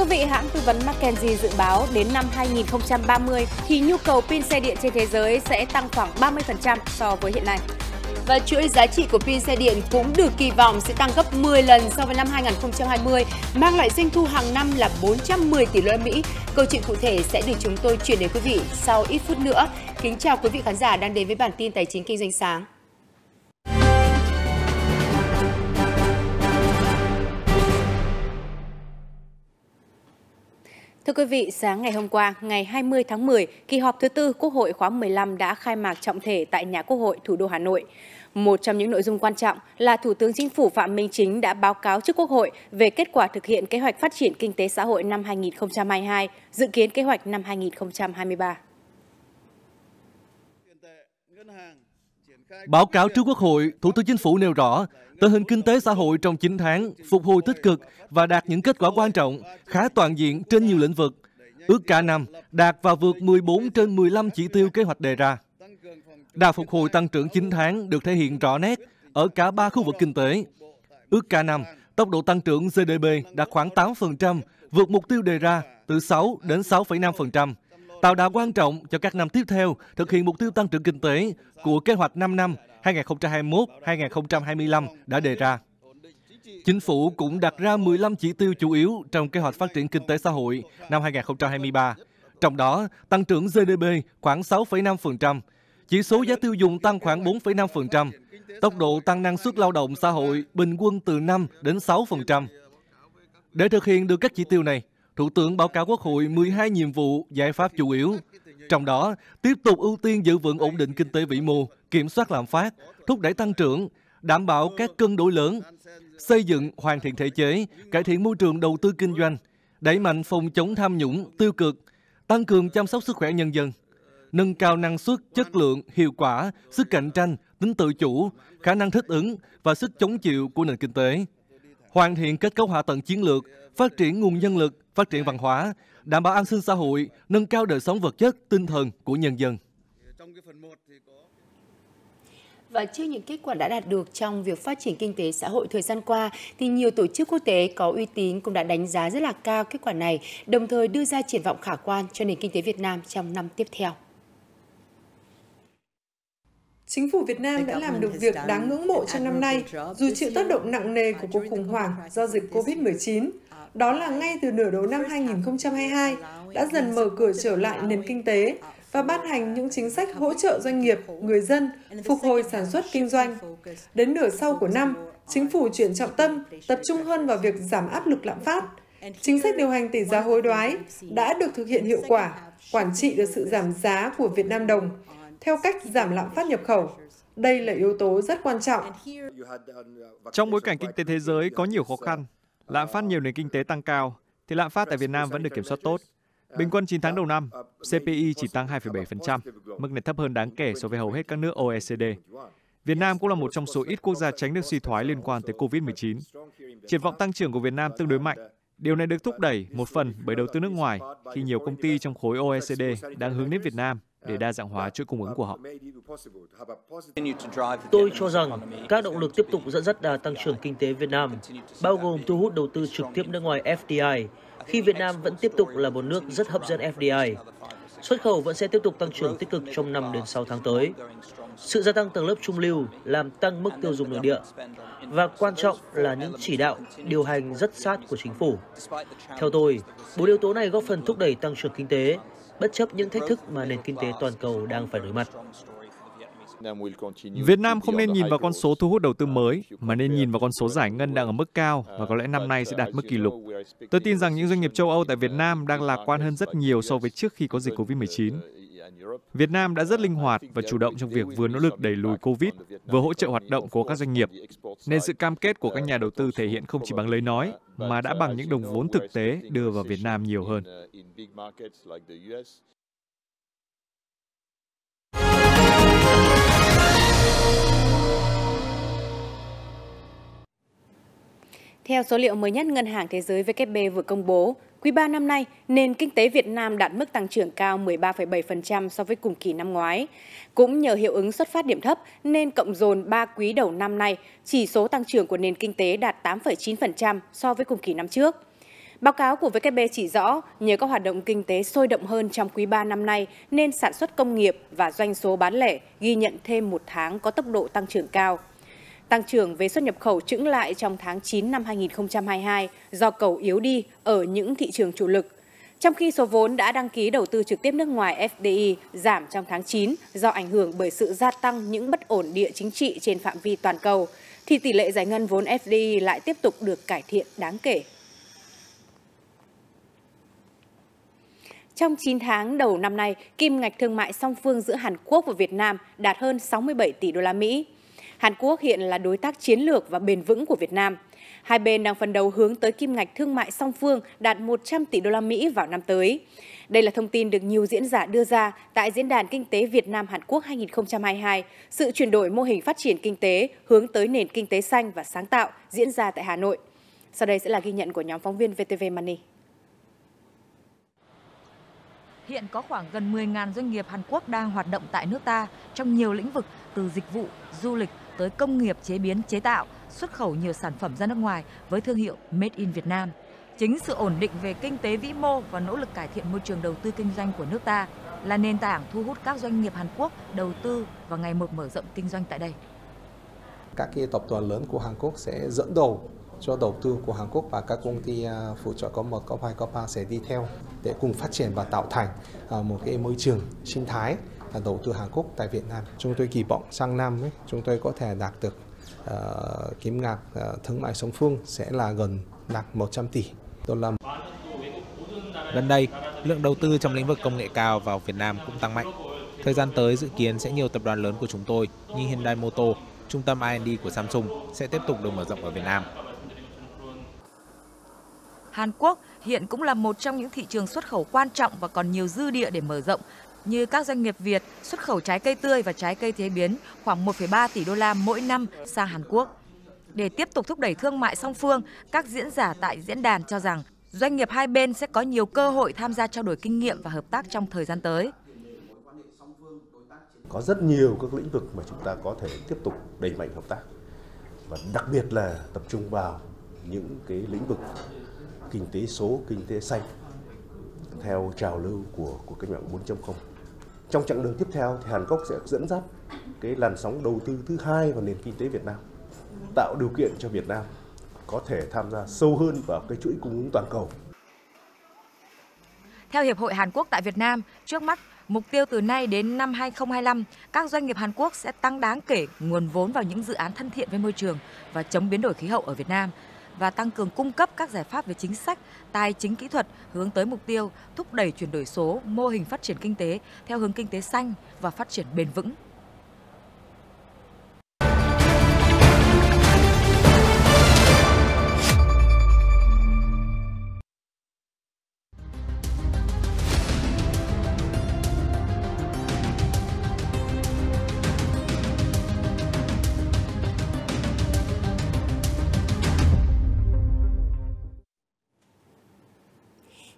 quý vị, hãng tư vấn McKinsey dự báo đến năm 2030 thì nhu cầu pin xe điện trên thế giới sẽ tăng khoảng 30% so với hiện nay. Và chuỗi giá trị của pin xe điện cũng được kỳ vọng sẽ tăng gấp 10 lần so với năm 2020, mang lại doanh thu hàng năm là 410 tỷ đô la Mỹ. Câu chuyện cụ thể sẽ được chúng tôi chuyển đến quý vị sau ít phút nữa. Kính chào quý vị khán giả đang đến với bản tin tài chính kinh doanh sáng. Thưa quý vị, sáng ngày hôm qua, ngày 20 tháng 10, kỳ họp thứ tư Quốc hội khóa 15 đã khai mạc trọng thể tại nhà Quốc hội thủ đô Hà Nội. Một trong những nội dung quan trọng là Thủ tướng Chính phủ Phạm Minh Chính đã báo cáo trước Quốc hội về kết quả thực hiện kế hoạch phát triển kinh tế xã hội năm 2022, dự kiến kế hoạch năm 2023. Báo cáo trước Quốc hội, Thủ tướng Chính phủ nêu rõ, tình hình kinh tế xã hội trong 9 tháng phục hồi tích cực và đạt những kết quả quan trọng, khá toàn diện trên nhiều lĩnh vực. Ước cả năm đạt và vượt 14 trên 15 chỉ tiêu kế hoạch đề ra. Đà phục hồi tăng trưởng 9 tháng được thể hiện rõ nét ở cả ba khu vực kinh tế. Ước cả năm, tốc độ tăng trưởng GDP đạt khoảng 8%, vượt mục tiêu đề ra từ 6 đến 6,5%, tạo đà quan trọng cho các năm tiếp theo thực hiện mục tiêu tăng trưởng kinh tế của kế hoạch 5 năm 2021-2025 đã đề ra. Chính phủ cũng đặt ra 15 chỉ tiêu chủ yếu trong kế hoạch phát triển kinh tế xã hội năm 2023. Trong đó, tăng trưởng GDP khoảng 6,5%, chỉ số giá tiêu dùng tăng khoảng 4,5%, tốc độ tăng năng suất lao động xã hội bình quân từ 5 đến 6%. Để thực hiện được các chỉ tiêu này, Thủ tướng báo cáo Quốc hội 12 nhiệm vụ giải pháp chủ yếu. Trong đó, tiếp tục ưu tiên giữ vững ổn định kinh tế vĩ mô, kiểm soát lạm phát, thúc đẩy tăng trưởng, đảm bảo các cân đối lớn, xây dựng hoàn thiện thể chế, cải thiện môi trường đầu tư kinh doanh, đẩy mạnh phòng chống tham nhũng, tiêu cực, tăng cường chăm sóc sức khỏe nhân dân, nâng cao năng suất, chất lượng, hiệu quả, sức cạnh tranh, tính tự chủ, khả năng thích ứng và sức chống chịu của nền kinh tế. Hoàn thiện kết cấu hạ tầng chiến lược, phát triển nguồn nhân lực, phát triển văn hóa, đảm bảo an sinh xã hội, nâng cao đời sống vật chất, tinh thần của nhân dân. Và trước những kết quả đã đạt được trong việc phát triển kinh tế xã hội thời gian qua, thì nhiều tổ chức quốc tế có uy tín cũng đã đánh giá rất là cao kết quả này, đồng thời đưa ra triển vọng khả quan cho nền kinh tế Việt Nam trong năm tiếp theo. Chính phủ Việt Nam đã làm được việc đáng ngưỡng mộ trong năm nay, dù chịu tác động nặng nề của cuộc khủng hoảng do dịch COVID-19. Đó là ngay từ nửa đầu năm 2022 đã dần mở cửa trở lại nền kinh tế và ban hành những chính sách hỗ trợ doanh nghiệp, người dân phục hồi sản xuất kinh doanh. Đến nửa sau của năm, chính phủ chuyển trọng tâm, tập trung hơn vào việc giảm áp lực lạm phát. Chính sách điều hành tỷ giá hối đoái đã được thực hiện hiệu quả, quản trị được sự giảm giá của Việt Nam đồng theo cách giảm lạm phát nhập khẩu. Đây là yếu tố rất quan trọng. Trong bối cảnh kinh tế thế giới có nhiều khó khăn, lạm phát nhiều nền kinh tế tăng cao, thì lạm phát tại Việt Nam vẫn được kiểm soát tốt. Bình quân 9 tháng đầu năm, CPI chỉ tăng 2,7%, mức này thấp hơn đáng kể so với hầu hết các nước OECD. Việt Nam cũng là một trong số ít quốc gia tránh được suy thoái liên quan tới COVID-19. Triển vọng tăng trưởng của Việt Nam tương đối mạnh. Điều này được thúc đẩy một phần bởi đầu tư nước ngoài khi nhiều công ty trong khối OECD đang hướng đến Việt Nam để đa dạng hóa chuỗi cung ứng của họ. Tôi cho rằng các động lực tiếp tục dẫn dắt đà tăng trưởng kinh tế Việt Nam, bao gồm thu hút đầu tư trực tiếp nước ngoài FDI, khi Việt Nam vẫn tiếp tục là một nước rất hấp dẫn FDI. Xuất khẩu vẫn sẽ tiếp tục tăng trưởng tích cực trong 5 đến 6 tháng tới. Sự gia tăng tầng lớp trung lưu làm tăng mức tiêu dùng nội địa và quan trọng là những chỉ đạo, điều hành rất sát của chính phủ. Theo tôi, bốn yếu tố này góp phần thúc đẩy tăng trưởng kinh tế, bất chấp những thách thức mà nền kinh tế toàn cầu đang phải đối mặt. Việt Nam không nên nhìn vào con số thu hút đầu tư mới, mà nên nhìn vào con số giải ngân đang ở mức cao và có lẽ năm nay sẽ đạt mức kỷ lục. Tôi tin rằng những doanh nghiệp châu Âu tại Việt Nam đang lạc quan hơn rất nhiều so với trước khi có dịch COVID-19. Việt Nam đã rất linh hoạt và chủ động trong việc vừa nỗ lực đẩy lùi Covid, vừa hỗ trợ hoạt động của các doanh nghiệp. Nên sự cam kết của các nhà đầu tư thể hiện không chỉ bằng lời nói, mà đã bằng những đồng vốn thực tế đưa vào Việt Nam nhiều hơn. Theo số liệu mới nhất Ngân hàng Thế giới WB vừa công bố, quý 3 năm nay, nền kinh tế Việt Nam đạt mức tăng trưởng cao 13,7% so với cùng kỳ năm ngoái. Cũng nhờ hiệu ứng xuất phát điểm thấp nên cộng dồn 3 quý đầu năm nay, chỉ số tăng trưởng của nền kinh tế đạt 8,9% so với cùng kỳ năm trước. Báo cáo của WB chỉ rõ, nhờ các hoạt động kinh tế sôi động hơn trong quý 3 năm nay, nên sản xuất công nghiệp và doanh số bán lẻ ghi nhận thêm một tháng có tốc độ tăng trưởng cao. Tăng trưởng về xuất nhập khẩu chững lại trong tháng 9 năm 2022 do cầu yếu đi ở những thị trường chủ lực. Trong khi số vốn đã đăng ký đầu tư trực tiếp nước ngoài FDI giảm trong tháng 9 do ảnh hưởng bởi sự gia tăng những bất ổn địa chính trị trên phạm vi toàn cầu, thì tỷ lệ giải ngân vốn FDI lại tiếp tục được cải thiện đáng kể. Trong 9 tháng đầu năm nay, kim ngạch thương mại song phương giữa Hàn Quốc và Việt Nam đạt hơn 67 tỷ đô la Mỹ. Hàn Quốc hiện là đối tác chiến lược và bền vững của Việt Nam. Hai bên đang phấn đấu hướng tới kim ngạch thương mại song phương đạt 100 tỷ đô la Mỹ vào năm tới. Đây là thông tin được nhiều diễn giả đưa ra tại Diễn đàn Kinh tế Việt Nam Hàn Quốc 2022, sự chuyển đổi mô hình phát triển kinh tế hướng tới nền kinh tế xanh và sáng tạo diễn ra tại Hà Nội. Sau đây sẽ là ghi nhận của nhóm phóng viên VTV Money. Hiện có khoảng gần 10.000 doanh nghiệp Hàn Quốc đang hoạt động tại nước ta trong nhiều lĩnh vực từ dịch vụ, du lịch tới công nghiệp chế biến chế tạo, xuất khẩu nhiều sản phẩm ra nước ngoài với thương hiệu Made in Việt Nam. Chính sự ổn định về kinh tế vĩ mô và nỗ lực cải thiện môi trường đầu tư kinh doanh của nước ta là nền tảng thu hút các doanh nghiệp Hàn Quốc đầu tư và ngày một mở rộng kinh doanh tại đây. Các cái tập đoàn lớn của Hàn Quốc sẽ dẫn đầu cho đầu tư của Hàn Quốc và các công ty à, phụ trợ có một, có hai, có ba sẽ đi theo để cùng phát triển và tạo thành à, một cái môi trường sinh thái đầu tư Hàn Quốc tại Việt Nam. Chúng tôi kỳ vọng sang năm ấy, chúng tôi có thể đạt được uh, kim ngạch uh, thương mại song phương sẽ là gần đạt 100 tỷ đô la. Gần đây, lượng đầu tư trong lĩnh vực công nghệ cao vào Việt Nam cũng tăng mạnh. Thời gian tới dự kiến sẽ nhiều tập đoàn lớn của chúng tôi như Hyundai Motor, trung tâm R&D của Samsung sẽ tiếp tục được mở rộng ở Việt Nam. Hàn Quốc hiện cũng là một trong những thị trường xuất khẩu quan trọng và còn nhiều dư địa để mở rộng như các doanh nghiệp Việt xuất khẩu trái cây tươi và trái cây chế biến khoảng 1,3 tỷ đô la mỗi năm sang Hàn Quốc. Để tiếp tục thúc đẩy thương mại song phương, các diễn giả tại diễn đàn cho rằng doanh nghiệp hai bên sẽ có nhiều cơ hội tham gia trao đổi kinh nghiệm và hợp tác trong thời gian tới. Có rất nhiều các lĩnh vực mà chúng ta có thể tiếp tục đẩy mạnh hợp tác và đặc biệt là tập trung vào những cái lĩnh vực kinh tế số, kinh tế xanh theo trào lưu của của cách mạng 4.0. Trong chặng đường tiếp theo thì Hàn Quốc sẽ dẫn dắt cái làn sóng đầu tư thứ hai vào nền kinh tế Việt Nam, tạo điều kiện cho Việt Nam có thể tham gia sâu hơn vào cái chuỗi cung ứng toàn cầu. Theo Hiệp hội Hàn Quốc tại Việt Nam, trước mắt Mục tiêu từ nay đến năm 2025, các doanh nghiệp Hàn Quốc sẽ tăng đáng kể nguồn vốn vào những dự án thân thiện với môi trường và chống biến đổi khí hậu ở Việt Nam và tăng cường cung cấp các giải pháp về chính sách, tài chính kỹ thuật hướng tới mục tiêu thúc đẩy chuyển đổi số, mô hình phát triển kinh tế theo hướng kinh tế xanh và phát triển bền vững.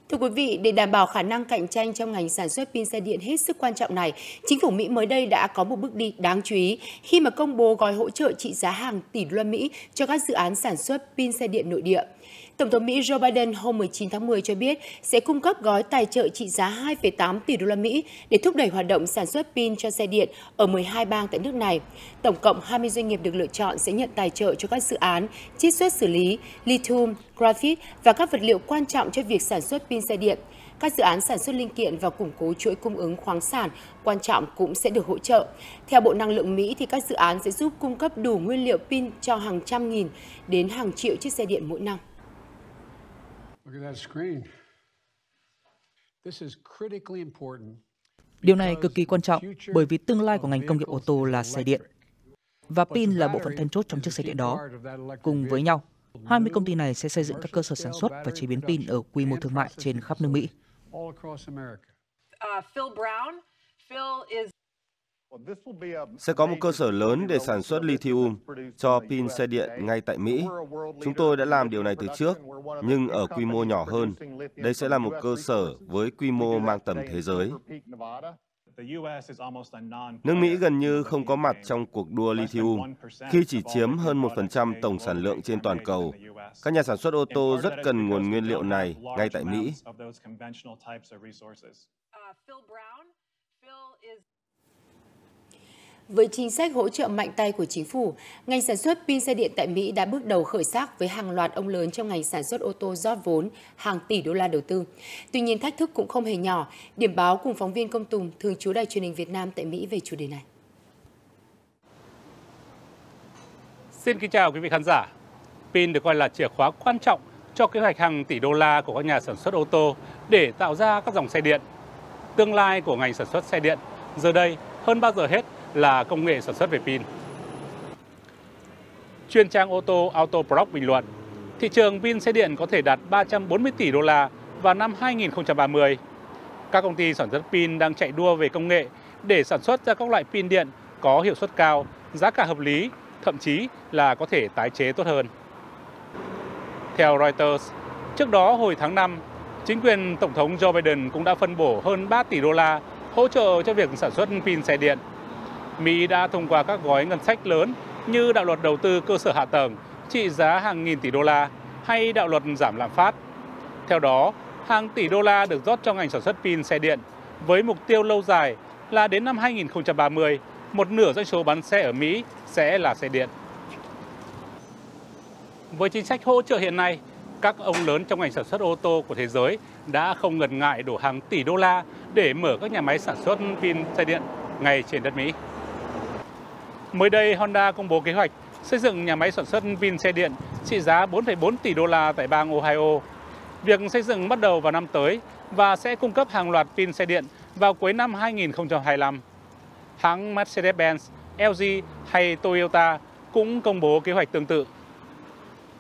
Thưa quý vị, để đảm bảo khả năng cạnh tranh trong ngành sản xuất pin xe điện hết sức quan trọng này, chính phủ Mỹ mới đây đã có một bước đi đáng chú ý khi mà công bố gói hỗ trợ trị giá hàng tỷ đô la Mỹ cho các dự án sản xuất pin xe điện nội địa. Tổng thống Mỹ Joe Biden hôm 19 tháng 10 cho biết sẽ cung cấp gói tài trợ trị giá 2,8 tỷ đô la Mỹ để thúc đẩy hoạt động sản xuất pin cho xe điện ở 12 bang tại nước này. Tổng cộng 20 doanh nghiệp được lựa chọn sẽ nhận tài trợ cho các dự án chiết xuất xử lý lithium, graphite và các vật liệu quan trọng cho việc sản xuất pin xe điện. Các dự án sản xuất linh kiện và củng cố chuỗi cung ứng khoáng sản quan trọng cũng sẽ được hỗ trợ. Theo Bộ Năng lượng Mỹ, thì các dự án sẽ giúp cung cấp đủ nguyên liệu pin cho hàng trăm nghìn đến hàng triệu chiếc xe điện mỗi năm. Điều này cực kỳ quan trọng bởi vì tương lai của ngành công nghiệp ô tô là xe điện. Và pin là bộ phận then chốt trong chiếc xe điện đó. Cùng với nhau, 20 công ty này sẽ xây dựng các cơ sở sản xuất và chế biến pin ở quy mô thương mại trên khắp nước Mỹ. Sẽ có một cơ sở lớn để sản xuất lithium cho pin xe điện ngay tại Mỹ. Chúng tôi đã làm điều này từ trước, nhưng ở quy mô nhỏ hơn. Đây sẽ là một cơ sở với quy mô mang tầm thế giới. Nước Mỹ gần như không có mặt trong cuộc đua lithium khi chỉ chiếm hơn 1% tổng sản lượng trên toàn cầu. Các nhà sản xuất ô tô rất cần nguồn nguyên liệu này ngay tại Mỹ. Với chính sách hỗ trợ mạnh tay của chính phủ, ngành sản xuất pin xe điện tại Mỹ đã bước đầu khởi sắc với hàng loạt ông lớn trong ngành sản xuất ô tô rót vốn hàng tỷ đô la đầu tư. Tuy nhiên thách thức cũng không hề nhỏ. Điểm báo cùng phóng viên Công Tùng, thường trú Đài truyền hình Việt Nam tại Mỹ về chủ đề này. Xin kính chào quý vị khán giả. Pin được coi là chìa khóa quan trọng cho kế hoạch hàng tỷ đô la của các nhà sản xuất ô tô để tạo ra các dòng xe điện. Tương lai của ngành sản xuất xe điện giờ đây hơn bao giờ hết là công nghệ sản xuất về pin. Chuyên trang ô tô Autoproc bình luận, thị trường pin xe điện có thể đạt 340 tỷ đô la vào năm 2030. Các công ty sản xuất pin đang chạy đua về công nghệ để sản xuất ra các loại pin điện có hiệu suất cao, giá cả hợp lý, thậm chí là có thể tái chế tốt hơn. Theo Reuters, trước đó hồi tháng 5, chính quyền Tổng thống Joe Biden cũng đã phân bổ hơn 3 tỷ đô la hỗ trợ cho việc sản xuất pin xe điện. Mỹ đã thông qua các gói ngân sách lớn như đạo luật đầu tư cơ sở hạ tầng trị giá hàng nghìn tỷ đô la hay đạo luật giảm lạm phát. Theo đó, hàng tỷ đô la được rót cho ngành sản xuất pin xe điện với mục tiêu lâu dài là đến năm 2030, một nửa doanh số bán xe ở Mỹ sẽ là xe điện. Với chính sách hỗ trợ hiện nay, các ông lớn trong ngành sản xuất ô tô của thế giới đã không ngần ngại đổ hàng tỷ đô la để mở các nhà máy sản xuất pin xe điện ngay trên đất Mỹ. Mới đây, Honda công bố kế hoạch xây dựng nhà máy sản xuất pin xe điện trị giá 4,4 tỷ đô la tại bang Ohio. Việc xây dựng bắt đầu vào năm tới và sẽ cung cấp hàng loạt pin xe điện vào cuối năm 2025. Hãng Mercedes-Benz, LG hay Toyota cũng công bố kế hoạch tương tự.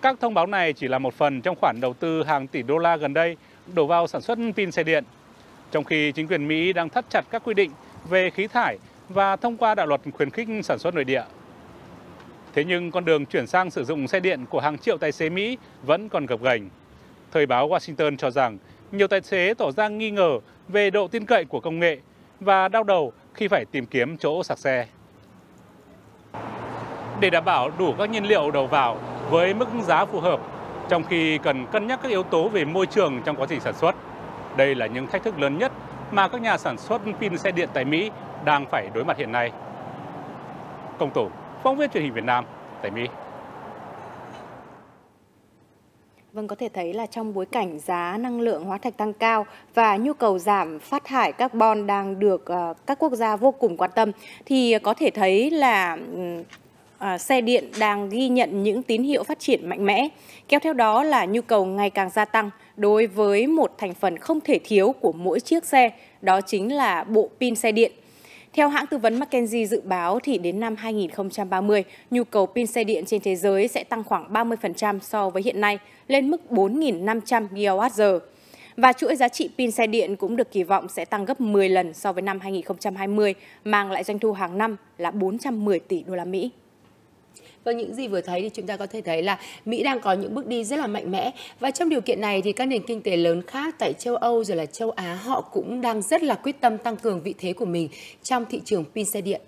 Các thông báo này chỉ là một phần trong khoản đầu tư hàng tỷ đô la gần đây đổ vào sản xuất pin xe điện, trong khi chính quyền Mỹ đang thắt chặt các quy định về khí thải và thông qua đạo luật khuyến khích sản xuất nội địa. Thế nhưng con đường chuyển sang sử dụng xe điện của hàng triệu tài xế Mỹ vẫn còn gập ghềnh. Thời báo Washington cho rằng nhiều tài xế tỏ ra nghi ngờ về độ tin cậy của công nghệ và đau đầu khi phải tìm kiếm chỗ sạc xe. Để đảm bảo đủ các nhiên liệu đầu vào với mức giá phù hợp, trong khi cần cân nhắc các yếu tố về môi trường trong quá trình sản xuất. Đây là những thách thức lớn nhất mà các nhà sản xuất pin xe điện tại Mỹ đang phải đối mặt hiện nay. Công Tổ, phóng viên truyền hình Việt Nam tại Mỹ. Vâng, có thể thấy là trong bối cảnh giá năng lượng hóa thạch tăng cao và nhu cầu giảm phát thải carbon đang được ờ, các quốc gia vô cùng quan tâm, thì có thể thấy là ừ, à, xe điện đang ghi nhận những tín hiệu phát triển mạnh mẽ. Kéo theo đó là nhu cầu ngày càng gia tăng đối với một thành phần không thể thiếu của mỗi chiếc xe, đó chính là bộ pin xe điện. Theo hãng tư vấn McKinsey dự báo thì đến năm 2030, nhu cầu pin xe điện trên thế giới sẽ tăng khoảng 30% so với hiện nay, lên mức 4.500 GWh. Và chuỗi giá trị pin xe điện cũng được kỳ vọng sẽ tăng gấp 10 lần so với năm 2020, mang lại doanh thu hàng năm là 410 tỷ đô la Mỹ. Và những gì vừa thấy thì chúng ta có thể thấy là Mỹ đang có những bước đi rất là mạnh mẽ và trong điều kiện này thì các nền kinh tế lớn khác tại châu Âu rồi là châu Á họ cũng đang rất là quyết tâm tăng cường vị thế của mình trong thị trường pin xe điện.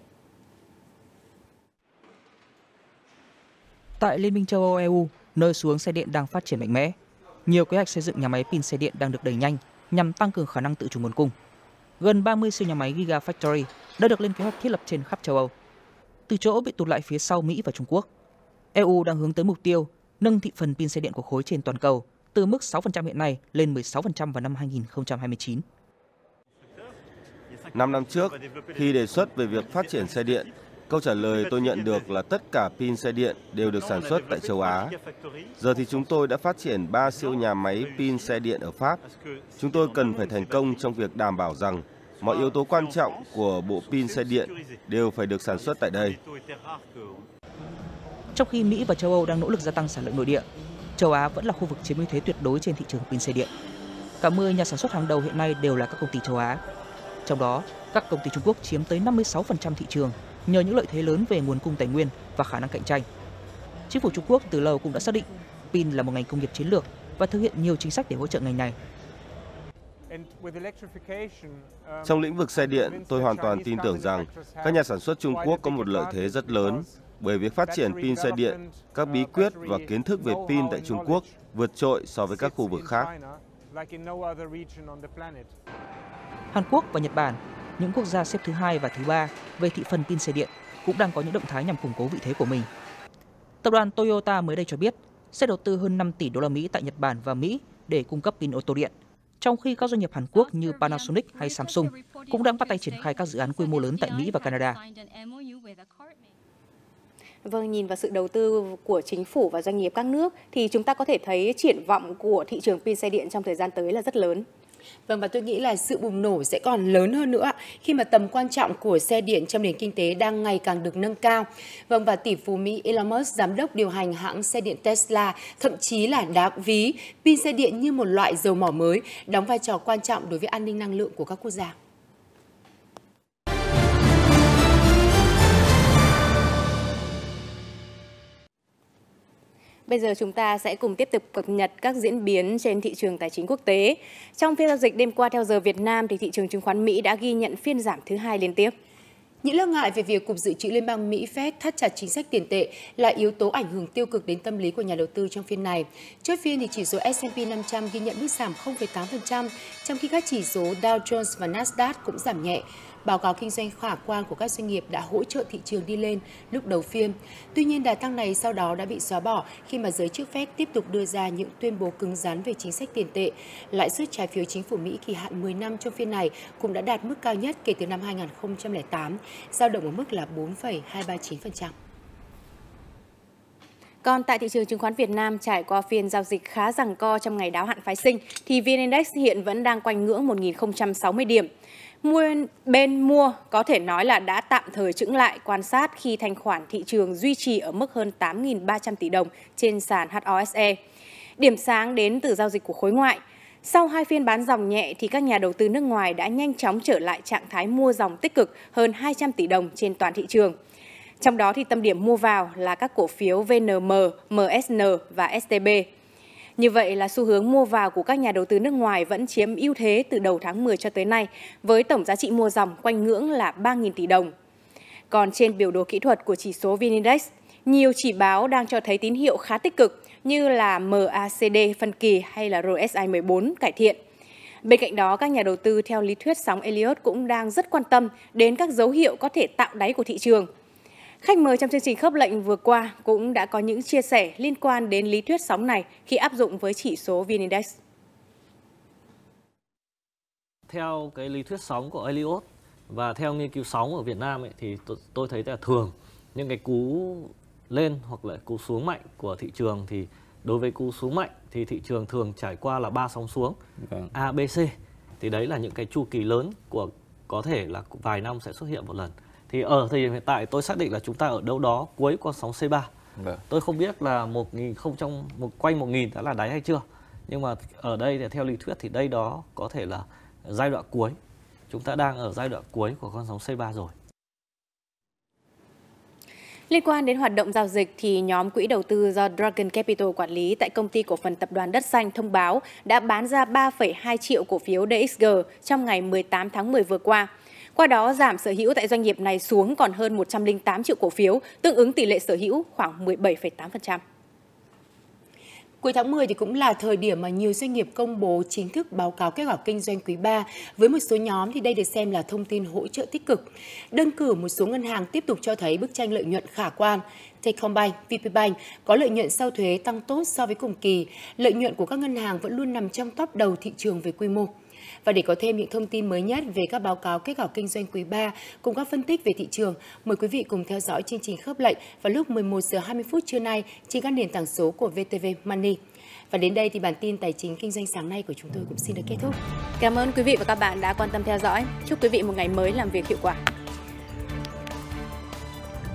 Tại Liên minh châu Âu EU, nơi xu hướng xe điện đang phát triển mạnh mẽ, nhiều kế hoạch xây dựng nhà máy pin xe điện đang được đẩy nhanh nhằm tăng cường khả năng tự chủ nguồn cung. Gần 30 siêu nhà máy Gigafactory đã được lên kế hoạch thiết lập trên khắp châu Âu từ chỗ bị tụt lại phía sau Mỹ và Trung Quốc. EU đang hướng tới mục tiêu nâng thị phần pin xe điện của khối trên toàn cầu từ mức 6% hiện nay lên 16% vào năm 2029. Năm năm trước, khi đề xuất về việc phát triển xe điện, câu trả lời tôi nhận được là tất cả pin xe điện đều được sản xuất tại châu Á. Giờ thì chúng tôi đã phát triển 3 siêu nhà máy pin xe điện ở Pháp. Chúng tôi cần phải thành công trong việc đảm bảo rằng mọi yếu tố quan trọng của bộ pin xe điện đều phải được sản xuất tại đây. Trong khi Mỹ và châu Âu đang nỗ lực gia tăng sản lượng nội địa, châu Á vẫn là khu vực chiếm ưu thế tuyệt đối trên thị trường pin xe điện. Cả 10 nhà sản xuất hàng đầu hiện nay đều là các công ty châu Á. Trong đó, các công ty Trung Quốc chiếm tới 56% thị trường nhờ những lợi thế lớn về nguồn cung tài nguyên và khả năng cạnh tranh. Chính phủ Trung Quốc từ lâu cũng đã xác định pin là một ngành công nghiệp chiến lược và thực hiện nhiều chính sách để hỗ trợ ngành này. Trong lĩnh vực xe điện, tôi hoàn toàn tin tưởng rằng các nhà sản xuất Trung Quốc có một lợi thế rất lớn bởi việc phát triển pin xe điện, các bí quyết và kiến thức về pin tại Trung Quốc vượt trội so với các khu vực khác. Hàn Quốc và Nhật Bản, những quốc gia xếp thứ hai và thứ ba về thị phần pin xe điện, cũng đang có những động thái nhằm củng cố vị thế của mình. Tập đoàn Toyota mới đây cho biết sẽ đầu tư hơn 5 tỷ đô la Mỹ tại Nhật Bản và Mỹ để cung cấp pin ô tô điện, trong khi các doanh nghiệp Hàn Quốc như Panasonic hay Samsung cũng đang bắt tay triển khai các dự án quy mô lớn tại Mỹ và Canada. Vâng, nhìn vào sự đầu tư của chính phủ và doanh nghiệp các nước thì chúng ta có thể thấy triển vọng của thị trường pin xe điện trong thời gian tới là rất lớn. Vâng và tôi nghĩ là sự bùng nổ sẽ còn lớn hơn nữa khi mà tầm quan trọng của xe điện trong nền kinh tế đang ngày càng được nâng cao. Vâng và tỷ phú Mỹ Elon Musk, giám đốc điều hành hãng xe điện Tesla, thậm chí là đá ví pin xe điện như một loại dầu mỏ mới, đóng vai trò quan trọng đối với an ninh năng lượng của các quốc gia. Bây giờ chúng ta sẽ cùng tiếp tục cập nhật các diễn biến trên thị trường tài chính quốc tế. Trong phiên giao dịch đêm qua theo giờ Việt Nam thì thị trường chứng khoán Mỹ đã ghi nhận phiên giảm thứ hai liên tiếp. Những lo ngại về việc Cục Dự trữ Liên bang Mỹ Fed thắt chặt chính sách tiền tệ là yếu tố ảnh hưởng tiêu cực đến tâm lý của nhà đầu tư trong phiên này. Chốt phiên thì chỉ số S&P 500 ghi nhận mức giảm 0,8%, trong khi các chỉ số Dow Jones và Nasdaq cũng giảm nhẹ. Báo cáo kinh doanh khả quan của các doanh nghiệp đã hỗ trợ thị trường đi lên lúc đầu phiên. Tuy nhiên, đà tăng này sau đó đã bị xóa bỏ khi mà giới chức Fed tiếp tục đưa ra những tuyên bố cứng rắn về chính sách tiền tệ. Lãi suất trái phiếu chính phủ Mỹ kỳ hạn 10 năm trong phiên này cũng đã đạt mức cao nhất kể từ năm 2008, dao động ở mức là 4,239%. Còn tại thị trường chứng khoán Việt Nam trải qua phiên giao dịch khá rằng co trong ngày đáo hạn phái sinh thì VN Index hiện vẫn đang quanh ngưỡng 1060 điểm. Mua bên mua có thể nói là đã tạm thời chững lại quan sát khi thanh khoản thị trường duy trì ở mức hơn 8.300 tỷ đồng trên sàn HOSE. Điểm sáng đến từ giao dịch của khối ngoại. Sau hai phiên bán dòng nhẹ thì các nhà đầu tư nước ngoài đã nhanh chóng trở lại trạng thái mua dòng tích cực hơn 200 tỷ đồng trên toàn thị trường. Trong đó thì tâm điểm mua vào là các cổ phiếu VNM, MSN và STB. Như vậy là xu hướng mua vào của các nhà đầu tư nước ngoài vẫn chiếm ưu thế từ đầu tháng 10 cho tới nay, với tổng giá trị mua dòng quanh ngưỡng là 3.000 tỷ đồng. Còn trên biểu đồ kỹ thuật của chỉ số VN Index, nhiều chỉ báo đang cho thấy tín hiệu khá tích cực như là MACD phân kỳ hay là RSI 14 cải thiện. Bên cạnh đó, các nhà đầu tư theo lý thuyết sóng Elliott cũng đang rất quan tâm đến các dấu hiệu có thể tạo đáy của thị trường – Khách mời trong chương trình khớp lệnh vừa qua cũng đã có những chia sẻ liên quan đến lý thuyết sóng này khi áp dụng với chỉ số VN Index. Theo cái lý thuyết sóng của Elliott và theo nghiên cứu sóng ở Việt Nam ấy, thì tôi thấy là thường những cái cú lên hoặc là cú xuống mạnh của thị trường thì đối với cú xuống mạnh thì thị trường thường trải qua là ba sóng xuống vâng. A, B, C thì đấy là những cái chu kỳ lớn của có thể là vài năm sẽ xuất hiện một lần thì ở thời điểm hiện tại tôi xác định là chúng ta ở đâu đó cuối con sóng C3. Vâng. Tôi không biết là một nghìn không trong một quanh một nghìn đã là đáy hay chưa. Nhưng mà ở đây thì theo lý thuyết thì đây đó có thể là giai đoạn cuối. Chúng ta đang ở giai đoạn cuối của con sóng C3 rồi. Liên quan đến hoạt động giao dịch thì nhóm quỹ đầu tư do Dragon Capital quản lý tại công ty cổ phần tập đoàn Đất Xanh thông báo đã bán ra 3,2 triệu cổ phiếu DXG trong ngày 18 tháng 10 vừa qua. Qua đó giảm sở hữu tại doanh nghiệp này xuống còn hơn 108 triệu cổ phiếu, tương ứng tỷ lệ sở hữu khoảng 17,8%. Cuối tháng 10 thì cũng là thời điểm mà nhiều doanh nghiệp công bố chính thức báo cáo kết quả kinh doanh quý 3. Với một số nhóm thì đây được xem là thông tin hỗ trợ tích cực. Đơn cử một số ngân hàng tiếp tục cho thấy bức tranh lợi nhuận khả quan. Techcombank, VPBank có lợi nhuận sau thuế tăng tốt so với cùng kỳ. Lợi nhuận của các ngân hàng vẫn luôn nằm trong top đầu thị trường về quy mô. Và để có thêm những thông tin mới nhất về các báo cáo kết quả kinh doanh quý 3 cùng các phân tích về thị trường, mời quý vị cùng theo dõi chương trình khớp lệnh vào lúc 11 giờ 20 phút trưa nay trên các nền tảng số của VTV Money. Và đến đây thì bản tin tài chính kinh doanh sáng nay của chúng tôi cũng xin được kết thúc. Cảm ơn quý vị và các bạn đã quan tâm theo dõi. Chúc quý vị một ngày mới làm việc hiệu quả.